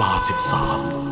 ลาสิบสาม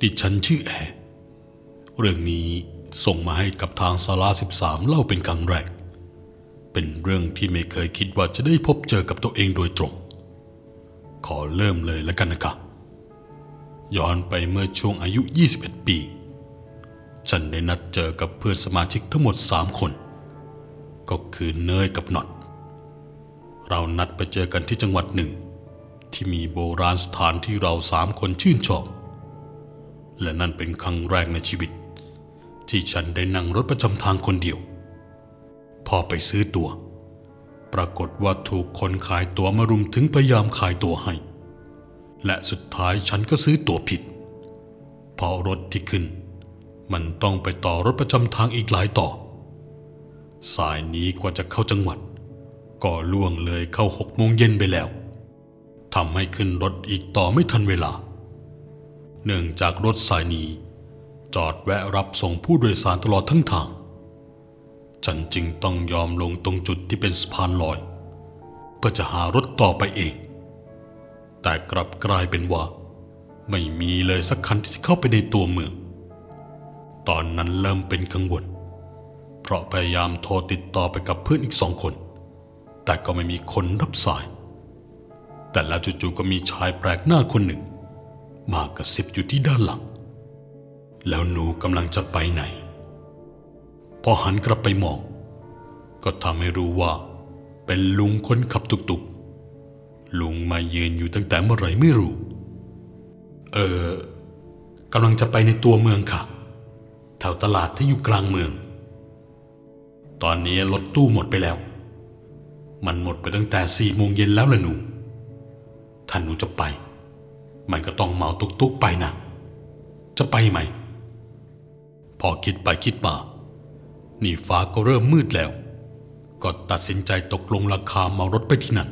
ดิฉันชื่อแอร์เรื่องนี้ส่งมาให้กับทางสารา13 เล่าเป็นครั้งแรก เป็นเรื่องที่ไม่เคยคิดว่าจะได้พบเจอกับตัวเองโดยตรง ขอเริ่มเลยแล้วกันนะครับย้อนไปเมื่อช่วงอายุ 21 ปี ฉันได้นัดเจอกับเพื่อนสมาชิกทั้งหมด 3 คน ก็คือเนยกับหนอดเรานัดไปเจอกันที่จังหวัดหนึ่ง ที่มีโบราณสถานที่เราสามคนชื่นชอบ และนั่นเป็นครั้งแรกในชีวิต ที่ฉันได้นั่งรถประจำทางคนเดียว พอไปซื้อตัวปรากฏว่าถูกคนขายตั๋วมารุมถึงพยายามขายตั๋วให้ และสุดท้ายฉันก็ซื้อตั๋วผิด เพราะรถที่ขึ้น มันต้องไปต่อรถประจำทางอีกหลายต่อ สายนี้กว่าจะเข้าจังหวัด ก็ล่วงเลยเข้าหกโมงเย็นไปแล้วทำให้ขึ้นรถอีกต่อไม่ทันเวลา เนื่องจากรถสายนี้ จอดแวะรับส่งผู้โดยสารตลอดทั้งทาง ฉันจึงต้องยอมลงตรงจุดที่เป็นสะพานลอย เพื่อจะหารถต่อไปเอง แต่กลับกลายเป็นว่า ไม่มีเลยสักคันที่เข้าไปในตัวเมือง ตอนนั้นเริ่มเป็นกังวล เพราะพยายามโทรติดต่อไปกับเพื่อนอีกสองคน แต่ก็ไม่มีคนรับสาย แต่แล้วจู่ๆก็มีชายแปลกหน้าคนหนึ่ง มากระซิบอยู่ที่ด้านหลัง แล้วหนูกำลังจะไปไหน พอหันกลับไปมอง ก็ทำให้รู้ว่า เป็นลุงคนขับตุกๆ ลุงมายืนอยู่ตั้งแต่เมื่อไหร่ไม่รู้ เออกำลังจะไปในตัวเมืองค่ะแถวตลาดที่อยู่กลางเมือง ตอนนี้รถตู้หมดไปแล้ว มันหมดไปตั้งแต่สี่โมงเย็นแล้วล่ะหนู ถ้าหนูจะไป มันก็ต้องเมาตุกตุกๆไปนะ จะไปไหม พอคิดไปคิดมา นี่ฟ้าก็เริ่มมืดแล้ว ก็ตัดสินใจตกลงราคาเมารถไปที่นั่น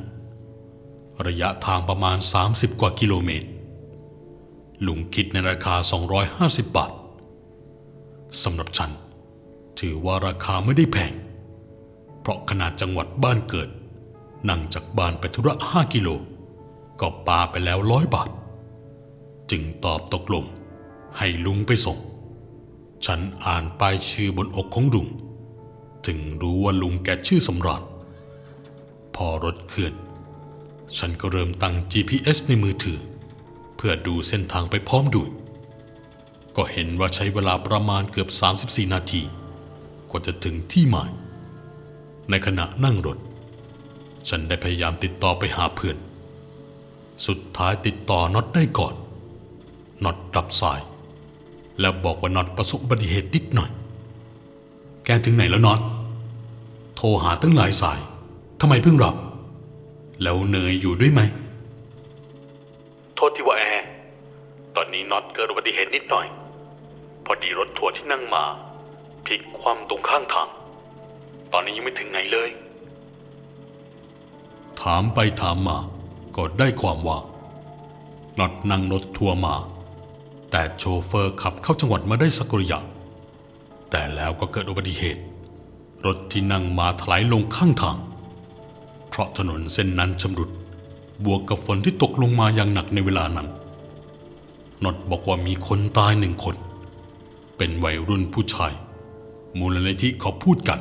ระยะทางประมาณ 30 กว่ากิโลเมตร ลุงคิดในราคา 250 บาทสำหรับฉัน ถือว่าราคาไม่ได้แพง เพราะขนาดจังหวัดบ้านเกิด นั่งจากบ้านไปธุระ5กิโล ก็ปาไปแล้วร้อยบาท จึงตอบตกลง ให้ลุงไปส่ง ฉันอ่านป้ายชื่อบนอกของลุง ถึงรู้ว่าลุงแกชื่อสำราญพอรถเคลื่อน ฉันก็เริ่มตั้ง GPS ในมือถือ เพื่อดูเส้นทางไปพร้อมด้วยก็เห็นว่าใช้เวลาประมาณเกือบ 34 นาที กว่าจะถึงที่หมาย ในขณะนั่งรถ ฉันได้พยายามติดต่อไปหาเพื่อน สุดท้ายติดต่อน็อตได้ก่อน น็อตรับสาย แล้วบอกว่าน็อตประสบอุบัติเหตุนิดหน่อย แกถึงไหนแล้วน็อต โทรหาตั้งหลายสายทำไมเพิ่งรับ แล้วเนยอยู่ด้วยไหม โทษทีว่ะแอร์ตอนนี้น็อตเกิดอุบัติเหตุนิดหน่อย พอดีรถทัวร์ที่นั่งมาพลิกคว่ำตรงข้างทาง ตอนนี้ยังไม่ถึงไหนเลย ถามไปถามมาก็ได้ความว่าน็อตนั่งรถทัวร์มา แต่โชเฟอร์ขับเข้าจังหวัดมาได้สักระยะ แต่แล้วก็เกิดอุบัติเหตุ รถที่นั่งมาถลายลงข้างทาง เพราะถนนเส้นนั้นชำรุด บวกกับฝนที่ตกลงมาอย่างหนักในเวลานั้นน็อตบอกว่ามีคนตายหนึ่งคน เป็นวัยรุ่นผู้ชาย มูลนิธิเขาพูดกัน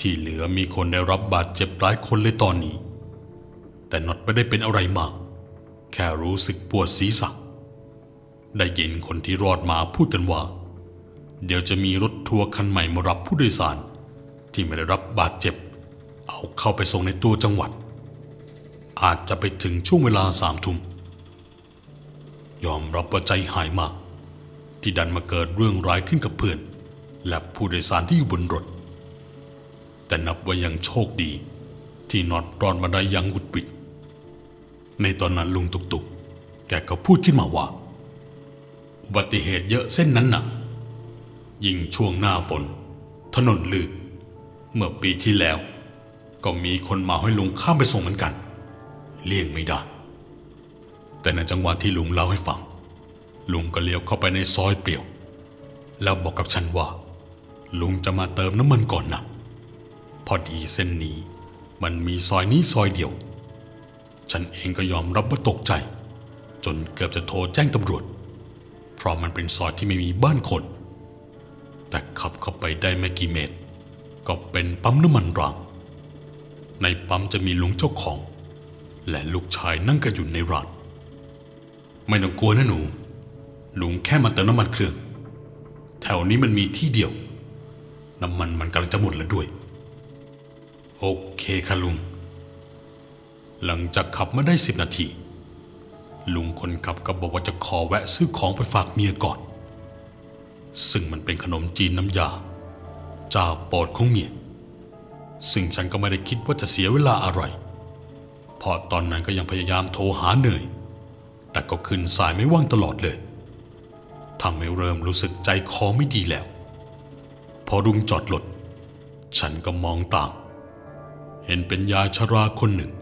ที่เหลือมีคนได้รับบาดเจ็บหลายคนเลยตอนนี้ แต่น็อตไม่ได้เป็นอะไรมาก แค่รู้สึกปวดศีรษะ ได้ยินคนที่รอดมาพูดกันว่า เดี๋ยวจะมีรถทัวร์คันใหม่มารับผู้โดยสาร ที่ไม่ได้รับบาดเจ็บ เอาเข้าไปส่งในตัวจังหวัด อาจจะไปถึงช่วงเวลาสามทุ่มยอมรับว่าใจหายมาก ที่ดันมาเกิดเรื่องร้ายขึ้นกับเพื่อน และผู้โดยสารที่อยู่บนรถ แต่นับว่ายังโชคดี ที่น็อตรอดมาได้อยังหุดหวิด ในตอนนั้นลุงตุกตุกแกก็พูดขึ้นมาว่า อุบัติเหตุเยอะเส้นนั้นน่ะยิ่งช่วงหน้าฝน ถนนลื่น เมื่อปีที่แล้ว ก็มีคนมาให้ลุงข้ามไปส่งเหมือนกัน เลี่ยงไม่ได้ แต่ในจังหวะที่ลุงเล่าให้ฟัง ลุงก็เลี้ยวเข้าไปในซอยเปลี่ยว แล้วบอกกับฉันว่า ลุงจะมาเติมน้ำมันก่อนนะพอดีเส้นนี้ มันมีซอยนี้ซอยเดียว ฉันเองก็ยอมรับว่าตกใจ จนเกือบจะโทรแจ้งตำรวจ เพราะมันเป็นซอยที่ไม่มีบ้านคน แต่ขับเข้าไปได้ไม่กี่เมตร ก็เป็นปั๊มน้ำมันร้างในปั๊มจะมีลุงเจ้าของ และลูกชายนั่งกันอยู่ในร้านไม่ต้องกลัวนะหนู ลุงแค่มาเติมน้ำมันเครื่อง แถวนี้มันมีที่เดียว น้ำมันมันกำลังจะหมดแล้วด้วย โอเคค่ะลุง หลังจากขับมาได้สิบนาที ลุงคนขับก็บอกว่าจะขอแวะซื้อของไปฝากเมียก่อน ซึ่งมันเป็นขนมจีนน้ำยาเจ้าโปรดของเมีย ซึ่งฉันก็ไม่ได้คิดว่าจะเสียเวลาอะไรเพราะตอนนั้นก็ยังพยายามโทรหาเหนื่อย แต่ก็ขึ้นสายไม่ว่างตลอดเลยทำให้เริ่มรู้สึกใจคอไม่ดีแล้ว พอรุงจอดรถฉันก็มองตาม เห็นเป็นยายชราคนหนึ่ง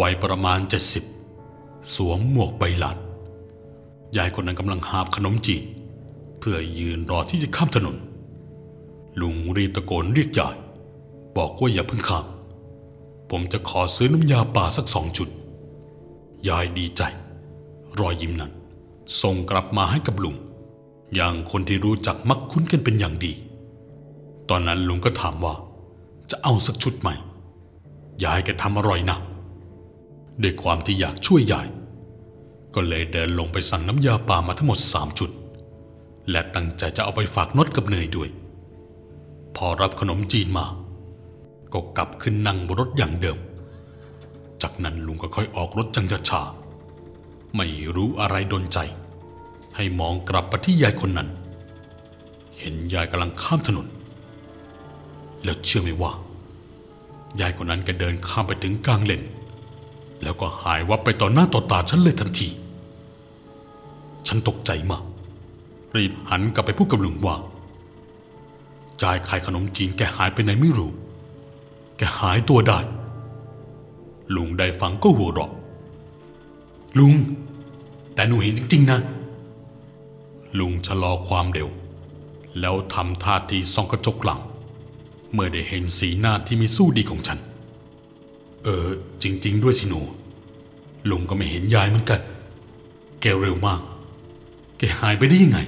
วัยประมาณเจ็ดสิบ สวมหมวกใบหลานยายคนนั้นกำลังหาบขนมจีนเพื่อยืนรอที่จะข้ามถนน ลุงรีบตะโกนเรียกยาย บอกว่าอย่าเพิ่งข้ามผมจะขอซื้อน้ำยาป่าสักสองจุด ยายดีใจ รอยยิ้มนั้น ส่งกลับมาให้กับลุง อย่างคนที่รู้จักมักคุ้นกันเป็นอย่างดี ตอนนั้นลุงก็ถามว่า จะเอาสักชุดไหมยายแกทำอร่อยนะ ด้วยความที่อยากช่วยยาย ก็เลยเดินลงไปสั่งน้ำยาป่ามาทั้งหมดสามจุด และตั้งใจจะเอาไปฝากนดกับเนยด้วย พอรับขนมจีนมา ก็กลับขึ้นนั่งบนรถอย่างเดิม จากนั้นลุงก็ค่อยออกรถจังช้าไม่รู้อะไรดนใจ ให้มองกลับไปที่ยายคนนั้น เห็นยายกำลังข้ามถนน แล้วเชื่อไหมว่า ยายคนนั้นก็เดินข้ามไปถึงกลางเลน แล้วก็หายวับไปต่อหน้าต่อตาฉันเลยทันที ฉันตกใจมาก รีบหันกลับไปพูดกับลุงว่ายายขายขนมจีนแกหายไปไหนไม่รู้ แกหายตัวได้ ลุงได้ฟังก็หัวเราะลุง แต่หนูเห็นจริง ๆ นะ ลุงชะลอความเร็ว แล้วทำท่าทีส่องกระจกหลัง เมื่อได้เห็นสีหน้าที่ม่สู้ดีของฉัน เออจริง ๆ ด้วยสิหนูลุงก็ไม่เห็นยายเหมือนกัน แกเร็วมาก แกหายไปได้ยังไง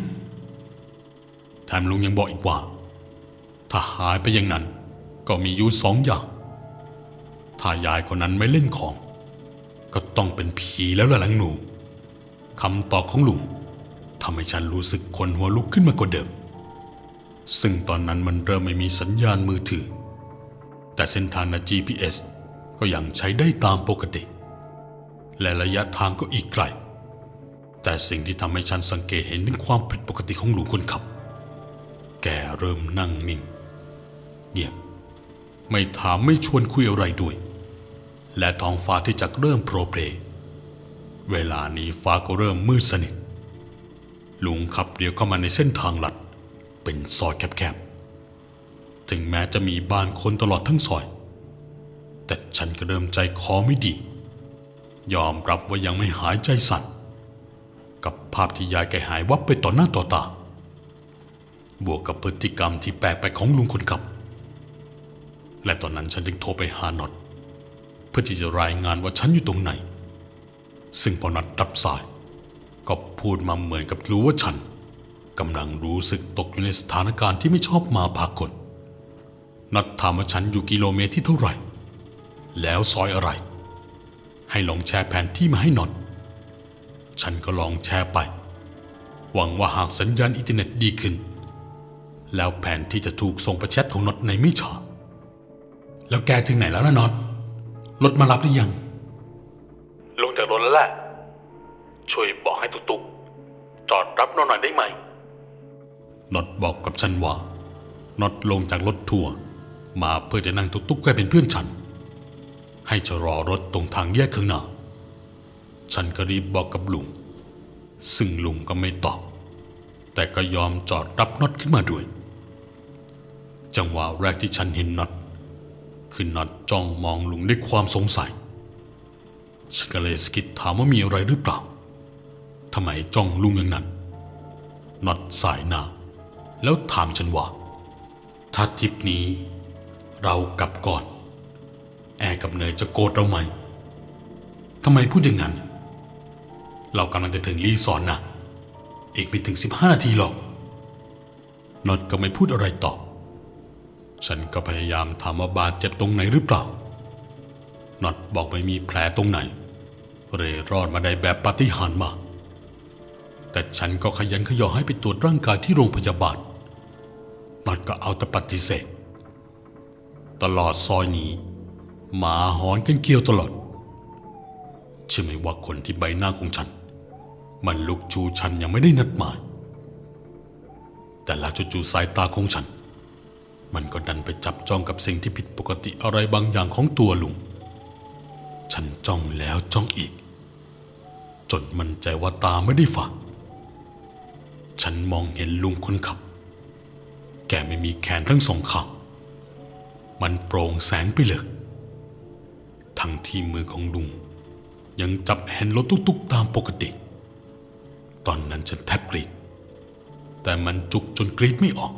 แถมลุงยังบอกอีกว่า ถ้าหายไปอย่างนั้น ก็มีอยู่สองอย่าง ถ้ายายคนนั้นไม่เล่นของ ก็ต้องเป็นผีแล้วล่ะหลังหนูคำตอบของลุงทำให้ฉันรู้สึกขนหัวลุกขึ้นมากกว่าเดิม ซึ่งตอนนั้นมันเริ่มไม่มีสัญญาณมือถือ แต่เส้นทางใน GPS ก็ยังใช้ได้ตามปกติ และระยะทางก็อีกไกล แต่สิ่งที่ทำให้ฉันสังเกตเห็นถึงความผิดปกติของลุงคนขับ แกเริ่มนั่งนิ่ง เงียบ ไม่ถามไม่ชวนคุยอะไรด้วย และท้องฟ้าที่จะเริ่มโปรเพลเวลานี้ฟ้าก็เริ่มมืดสนิทลุงขับเดียวเข้ามาในเส้นทางลัด เป็นซอยแคบๆ ถึงแม้จะมีบ้านคนตลอดทั้งซอย แต่ฉันก็เริ่มใจคอไม่ดี ยอมรับว่ายังไม่หายใจสั่น กับภาพที่ยายแกหายวับไปต่อหน้าต่อตา บวกกับพฤติกรรมที่แปลกไปของลุงคนขับ และตอนนั้นฉันจึงโทรไปหาน็อตเพื่อที่จะรายงานว่าฉันอยู่ตรงไหน ซึ่งพอน็อตรับสาย ก็พูดมาเหมือนกับรู้ว่าฉันกำลังรู้สึกตกอยู่ในสถานการณ์ที่ไม่ชอบมาพากลน็อตถามว่าฉันอยู่กิโลเมตรที่เท่าไหร่ แล้วซอยอะไร ให้ลองแชร์แผนที่มาให้น็อตฉันก็ลองแชร์ไป หวังว่าหากสัญญาณอินเทอร์เน็ตดีขึ้น แล้วแผนที่จะถูกส่งไปแชทของน็อตในไม่ช้าแล้วแกถึงไหนแล้วนะน็อตรถมารับหรือยัง ลงจากรถแล้วแหละ ช่วยบอกให้ตุกตุกจอดรับน็อตหน่อยได้ไหมน็อตบอกกับฉันว่าน็อตลงจากรถทัวร์มาเพื่อจะนั่งตุกตุกแกเป็นเพื่อนฉัน ให้ชะลอรถตรงทางแยกข้างหน้า ฉันก็รีบบอกกับลุง ซึ่งลุงก็ไม่ตอบ แต่ก็ยอมจอดรับน็อตขึ้นมาด้วย จังหวะแรกที่ฉันเห็นน็อตคือน็อตจ้องมองลุงด้วยความสงสัย ฉันก็เลยสกิดถามว่ามีอะไรหรือเปล่าทำไมจ้องลุงอย่างนั้นน็อตสายหน้า แล้วถามฉันว่าถ้าทริปนี้เรากลับก่อน ร์กับเนยจะโกรธเราไหมทำไมพูดอย่างนั้น เรากำลังจะถึงรีสอร์ทนะอีกไม่ถึง15นาทีหรอกน็อตก็ไม่พูดอะไรตอบฉันก็พยายามถามว่าบาดเจ็บตรงไหนหรือเปล่าน็อตบอกไม่มีแผลตรงไหน เร่รอดมาได้แบบปาฏิหาริย์มา แต่ฉันก็ขยันขยอให้ไปตรวจร่างกายที่โรงพยาบาลน็อตก็เอาแต่ปฏิเสธ ตลอดซอยนี้ หมาหอนกันเกลียวตลอดเชื่อไหมว่าคนที่ใบหน้าของฉัน มันลุกจูฉันยังไม่ได้นัดหมายแต่ละจู่ๆสายตาของฉัน มันก็ดันไปจับจ้องกับสิ่งที่ผิดปกติอะไรบางอย่างของตัวลุง ฉันจ้องแล้วจ้องอีก จนมั่นใจว่าตาไม่ได้ฝาดฉันมองเห็นลุงคนขับ แกไม่มีแขนทั้งสองข้าง มันโปร่งแสงไปเลย ทั้งที่มือของลุง ยังจับแฮนด์รถตุกๆตามปกติ ตอนนั้นฉันแทบกรีดแต่มันจุกจนกรีดไม่ออก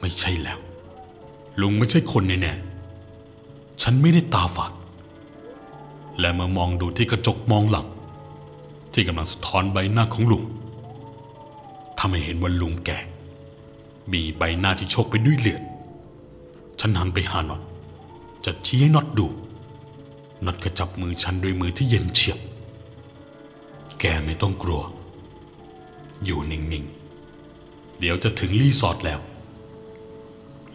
ไม่ใช่แล้ว ลุงไม่ใช่คนแน่ๆฉันไม่ได้ตาฝาดและเมื่อมองดูที่กระจกมองหลัง ที่กำลังสะท้อนใบหน้าของลุงทำให้เห็นว่าลุงแก่ มีใบหน้าที่โชกไปด้วยเลือด ฉันหันไปหาน็อตจะชี้ให้น็อตดู น็อตก็จับมือฉันด้วยมือที่เย็นเฉียบ แกไม่ต้องกลัว อยู่นิ่งๆ เดี๋ยวจะถึงรีสอร์ทแล้ว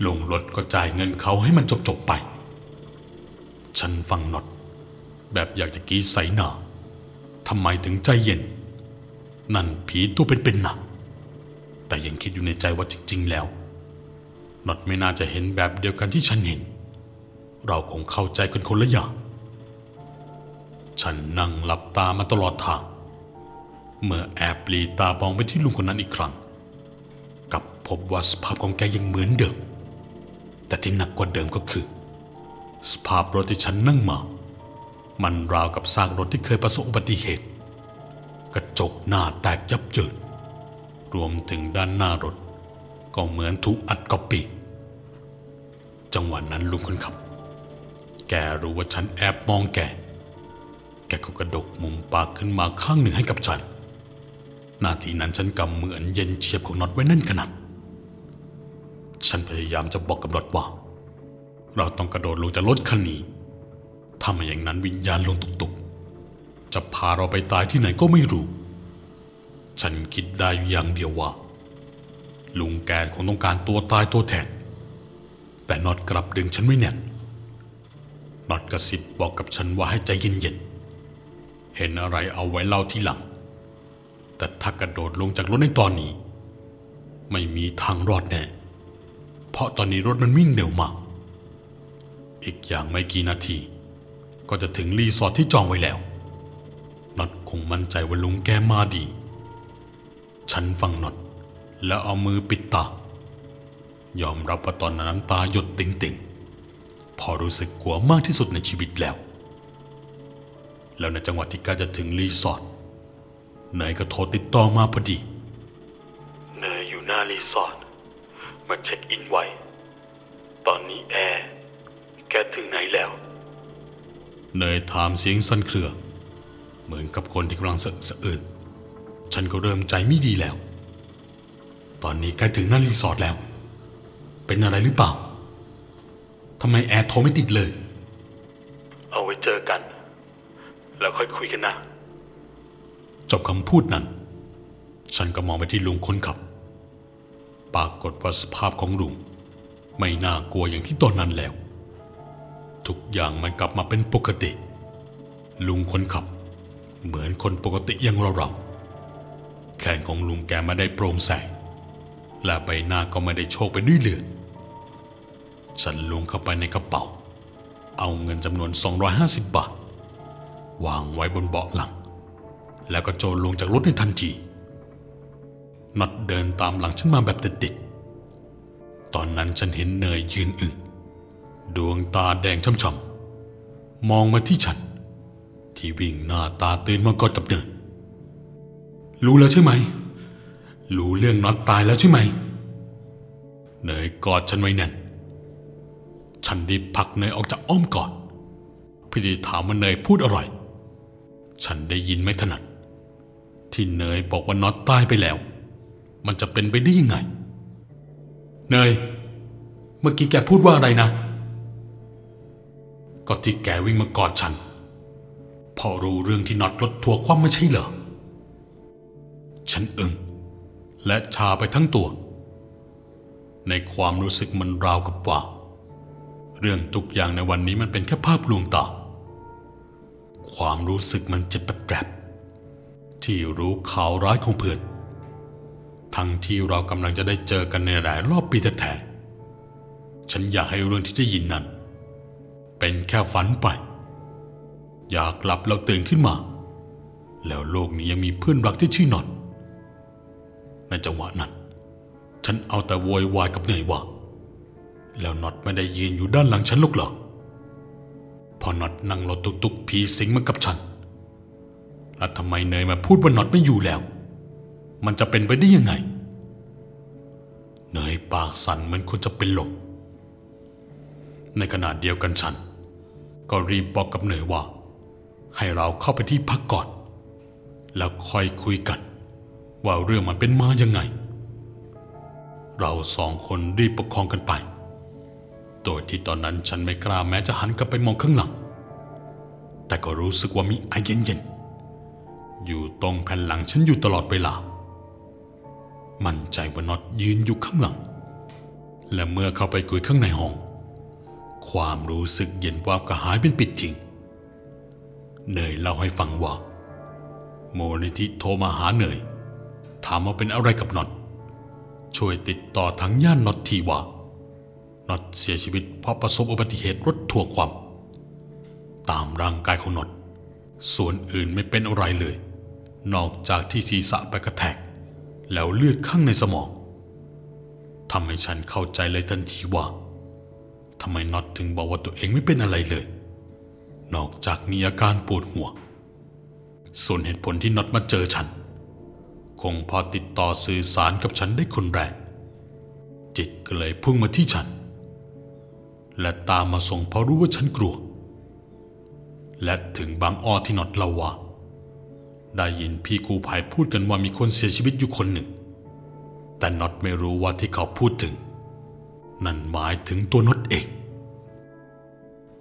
ลงรถก็จ่ายเงินเขาให้มันจบๆไป ฉันฟังน็อตแบบอยากจะกรีดใส่หนาทำไมถึงใจเย็น นั่นผีตัวเป็นๆนะแต่ยังคิดอยู่ในใจว่าจริง ๆ แล้วน็อตไม่น่าจะเห็นแบบเดียวกันที่ฉันเห็น เราคงเข้าใจกันคนละอย่าง ฉันนั่งหลับตามาตลอดทาง เมื่อแอบลีตามองไปที่ลุงคนนั้นอีกครั้ง กับพบว่าสภาพของแกยังเหมือนเดิม แต่ที่หนักกว่าเดิมก็คือ สภาพรถที่ฉันนั่งมา มันราวกับซากรถที่เคยประสบอุบัติเหตุ กระจกหน้าแตกยับเยิน รวมถึงด้านหน้ารถ ก็เหมือนถูกอัดก๊อปปี้จังหวะนั้นลุงคนขับ แกรู้ว่าฉันแอบมองแก แกก็กระดกมุมปากขึ้นมาข้างหนึ่งให้กับฉัน นาทีนั้นฉันกำมืออันเย็นเฉียบของน็อตไว้แน่นขนาด ฉันพยายามจะบอกกับน็อตว่า เราต้องกระโดดลงจากรถคันนี้ ถ้าไม่อย่างนั้นวิญญาณลงตุกๆ จะพาเราไปตายที่ไหนก็ไม่รู้ ฉันคิดได้อยู่อย่างเดียวว่า ลุงแกคงต้องการตัวตายตัวแทน แต่น็อตกลับดึงฉันไว้แน่นน็อตกระซิบบอกกับฉันว่าให้ใจเย็นๆ เห็นอะไรเอาไว้เล่าทีหลัง แต่ถ้ากระโดดลงจากรถในตอนนี้ ไม่มีทางรอดแน่ เพราะตอนนี้รถมันวิ่งเร็วมาก อีกอย่างไม่กี่นาที ก็จะถึงรีสอร์ทที่จองไว้แล้ว น็อตคงมั่นใจว่าลุงแกมาดี ฉันฟังน็อตแล้วเอามือปิดตา ยอมรับว่าตอนนั้นน้ำตาหยดติ๋งๆ พอรู้สึกกลัวมากที่สุดในชีวิตแล้ว แล้วในจังหวะที่ใกล้จะถึงรีสอร์ทเนยก็โทรติดต่อมาพอดีเนยอยู่หน้ารีสอร์ทมาเช็คอินไว้ ตอนนี้แอร์แกถึงไหนแล้วเนยถามเสียงสั่นเครือ เหมือนกับคนที่กำลังสะอึกสะอื้นฉันก็เริ่มใจไม่ดีแล้ว ตอนนี้ใกล้ถึงหน้ารีสอร์ทแล้ว เป็นอะไรหรือเปล่าทำไมแอร์โทรไม่ติดเลย เอาไว้เจอกัน แล้วค่อยคุยกันนะจบคำพูดนั้น ฉันก็มองไปที่ลุงคนขับ ปรากฏว่าสภาพของลุง ไม่น่ากลัวอย่างที่ตอนนั้นแล้ว ทุกอย่างมันกลับมาเป็นปกติ ลุงคนขับ เหมือนคนปกติอย่างเราเราๆแขนของลุงแกไม่ได้โปร่งแสและใบหน้าก็ไม่ได้โชกไปด้วยเลือดฉันลงเข้าไปในกระเป๋า เอาเงินจำนวน 250 บาท วางไว้บนเบาะหลัง แล้วก็โจรลงจากรถในทันทีน็อตเดินตามหลังฉันมาแบบติดๆตอนนั้นฉันเห็นเนยยืนอึงดวงตาแดงช่ำๆมองมาที่ฉัน ที่วิ่งหน้าตาตื่นมากอดกับเนยรู้แล้วใช่ไหม รู้เรื่องน็อตตายแล้วใช่ไหม เนยกอดฉันไว้แน่น ฉันรีบผลักเนยออกจากอ้อมกอดพี่ดีถามว่าเนยพูดอะไร ฉันได้ยินไม่ถนัด ที่เนยบอกว่าน็อตตายไปแล้ว มันจะเป็นไปได้ยังไง เนย เมื่อกี้แกพูดว่าอะไรนะ ก็ที่แกวิ่งมากอดฉัน พอรู้เรื่องที่น็อตรถทัวร์คว่ำไม่ใช่เหรอ ฉันอึง้งและชาไปทั้งตัว ในความรู้สึกมันราวกับว่า เรื่องทุกอย่างในวันนี้มันเป็นแค่ภาพลวงตา ความรู้สึกมันเจ็บแปรบๆที่รู้ข่าวร้ายของเพื่อน ทั้งที่เรากำลังจะได้เจอกันในหลายรอบปีแท้ๆฉันอยากให้เรื่องที่ได้ยินนั้น เป็นแค่ฝันไป อยากหลับแล้วตื่นขึ้นมา แล้วโลกนี้ยังมีเพื่อนรักที่ชื่อนอนในจังหวะนั้น ฉันเอาแต่โวยวายกับเหนื่อยว่า แล้วน็อตไม่ได้ยืนอยู่ด้านหลังฉันหรอกเหรอ พอน็อตนั่งรถตุกๆผีสิงมากับฉัน แล้วทำไมเนยมาพูดว่าน็อตไม่อยู่แล้ว มันจะเป็นไปได้ยังไง เนยปากสั่นเหมือนคนจะเป็นลมในขณะเดียวกันฉัน ก็รีบบอกกับเนยว่า ให้เราเข้าไปที่พักก่อน แล้วค่อยคุยกัน ว่าเรื่องมันเป็นมายังไง เราสองคนรีบประคองกันไป โดยที่ตอนนั้นฉันไม่กล้าแม้จะหันกลับไปมองข้างหลัง แต่ก็รู้สึกว่ามีไอเย็นๆ อยู่ตรงแผ่นหลังฉันอยู่ตลอดเวลา มั่นใจว่าน็อตยืนอยู่ข้างหลัง และเมื่อเข้าไปคุยข้างในห้อง ความรู้สึกเย็นวาบก็หายเป็นปิดทิ้งเนยเล่าให้ฟังว่า โมนิธิโทรมาหาเนย ถามว่าเป็นอะไรกับน็อต ช่วยติดต่อทางย่านน็อตทีว่า น็อตเสียชีวิตเพราะประสบอุบัติเหตุรถทัวความ ตามร่างกายของน็อตส่วนอื่นไม่เป็นอะไรเลย นอกจากที่ศีรษะไปกระแทก แล้วเลือดข้างในสมองทำให้ฉันเข้าใจเลยทันทีว่าทำไมน็อตถึงบอกว่าตัวเองไม่เป็นอะไรเลย นอกจากมีอาการปวดหัว ส่วนเหตุผลที่น็อตมาเจอฉัน คงพอติดต่อสื่อสารกับฉันได้คนแรกจิตก็เลยพุ่งมาที่ฉัน และตามมาส่งเพราะรู้ว่าฉันกลัว และถึงบางอ้อที่น็อตเล่าว่า ได้ยินพี่กูภัยพูดกันว่ามีคนเสียชีวิตอยู่คนหนึ่ง แต่น็อตไม่รู้ว่าที่เขาพูดถึง นั่นหมายถึงตัวน็อตเอง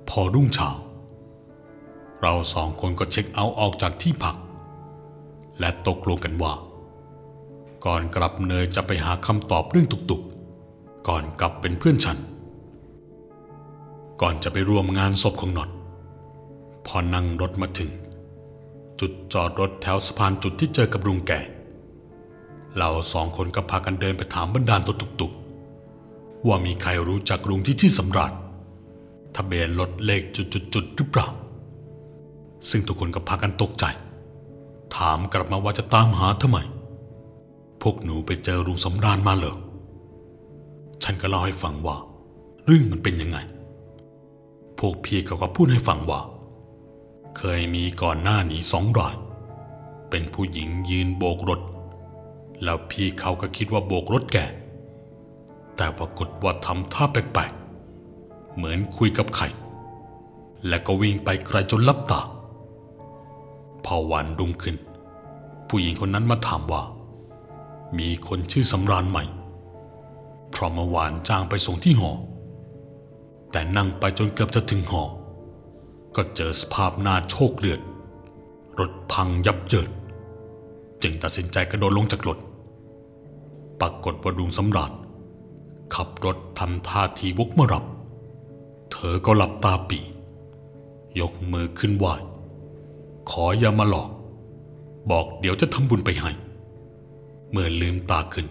พอรุ่งเช้าเราสองคนก็เช็คเอาท์ออกจากที่พัก และตกลงกันว่า ก่อนกลับเนยจะไปหาคำตอบเรื่องตุกๆ ก่อนกลับเป็นเพื่อนฉัน ก่อนจะไปร่วมงานศพของน็อตพอนั่งรถมาถึง จุดจอดรถแถวสะพานจุดที่เจอกับลุงแก่ เราสองคนก็พากันเดินไปถามบรรดาลรถตุกๆ ว่ามีใครรู้จักลุงที่ที่สำราญทะเบียนรถเลขจุดๆๆหรือเปล่า ซึ่งทุกคนก็พากันตกใจ ถามกลับมาว่าจะตามหาทำไม พวกหนูไปเจอลุงสำราญมาเหรอ ฉันก็เล่าให้ฟังว่า เรื่องมันเป็นยังไง วกพี่เขาก็พูดให้ฟังว่า เคยมีก่อนหน้านี้สองราย เป็นผู้หญิงยืนโบกรถ แล้วพี่เขาก็คิดว่าโบกรถแก แต่ปรากฏว่าทำท่าแปลกๆ เหมือนคุยกับใคร และก็วิ่งไปไกลจนลับตา พอวันรุ่งขึ้น ผู้หญิงคนนั้นมาถามว่า มีคนชื่อสำราญไหมเพราะเมื่อวานจ้างไปส่งที่หอ แต่นั่งไปจนเกือบจะถึงหอ ก็เจอสภาพหน้าโชคเลือด รถพังยับเยิน จึงตัดสินใจกระโดดลงจากรถ ปรากฏว่าดุงสำราญขับรถทำท่าทีวกมารับ เธอก็หลับตาปี ยกมือขึ้นไหวขออย่ามาหลอก บอกเดี๋ยวจะทำบุญไปให้ เมื่อลืมตาขึ้น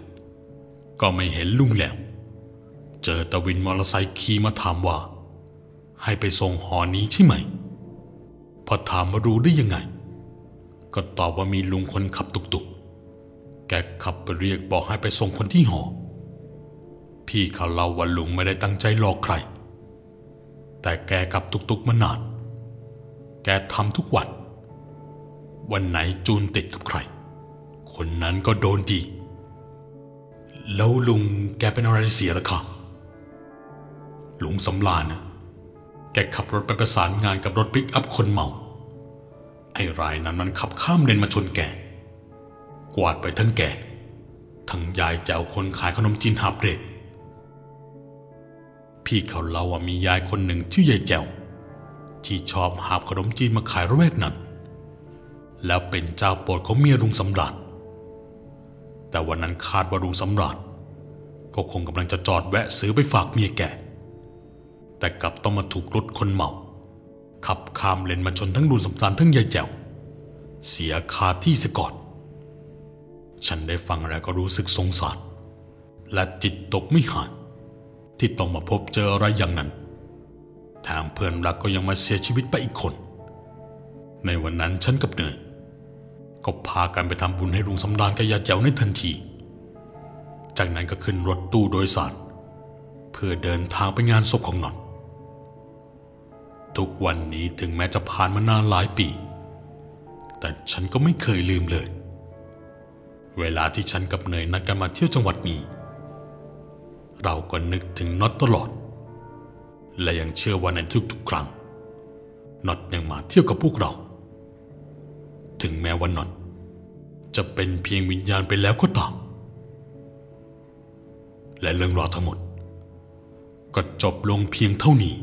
ก็ไม่เห็นลุงแล้ว เจอตะวินมอเตอร์ไซค์ขี่มาถามว่า ให้ไปส่งหอนี้ใช่ไหม พอถามมารู้ได้ยังไง ก็ตอบว่ามีลุงคนขับตุกๆแแกขับไปเรียกบอกให้ไปส่งคนที่หอ พี่เขาเล่าว่าลุงไม่ได้ตั้งใจหลอกใคร แต่แกขับตุกๆมานาน แกทำทุกวัน วันไหนจูนติดกับใคร คนนั้นก็โดนดีแล้วลุงแกเป็นอะไรเสียล่ะคะ ลุงสำลานนะแกขับรถไปประสานงานกับรถปิกอัพคนเมา ไอ้รายนั้นมันขับข้ามเลนมาชนแก กวาดไปทั้งแก ทั้งยายแจวคนขายขนมจีนหาบเร่พี่เขาเล่าว่ามียายคนหนึ่งชื่อยายแจวที่ชอบหาบขนมจีนมาขายระแวกนั้น แล้วเป็นเจ้าโปรดของเมียลุงสำราญแต่วันนั้นคาดว่าลุงสำราญก็คงกำลังจะจอดแวะซื้อไปฝากเมียแก แต่กลับต้องมาถูกรถคนเมา ขับข้ามเลนมาชนทั้งลุงสำราญทั้งยายแจวเสียคาที่สียก่อนฉันได้ฟังแล้วก็รู้สึกสงสาร และจิตตกไม่หายที่ต้องมาพบเจออะไรอย่างนั้นแถมเพื่อนรักก็ยังมาเสียชีวิตไปอีกคน ในวันนั้นฉันกับเนยก็พากันไปทำบุญให้ลุงสำราญกับยาแจ๋วในทันที จากนั้นก็ขึ้นรถตู้โดยสาร เพื่อเดินทางไปงานศพของหนอน ทุกวันนี้ถึงแม้จะผ่านมานานหลายปี แต่ฉันก็ไม่เคยลืมเลย เวลาที่ฉันกับเนยนัดกันมาเที่ยวจังหวัดนี้ เราก็นึกถึงน็อตตลอด และยังเชื่อว่าในทุกๆครั้งน็อตยังมาเที่ยวกับพวกเรา ถึงแม้ว่าน็อตจะเป็นเพียงวิญญาณไปแล้วก็ตาม และเรื่องราวทั้งหมด ก็จบลงเพียงเท่านี้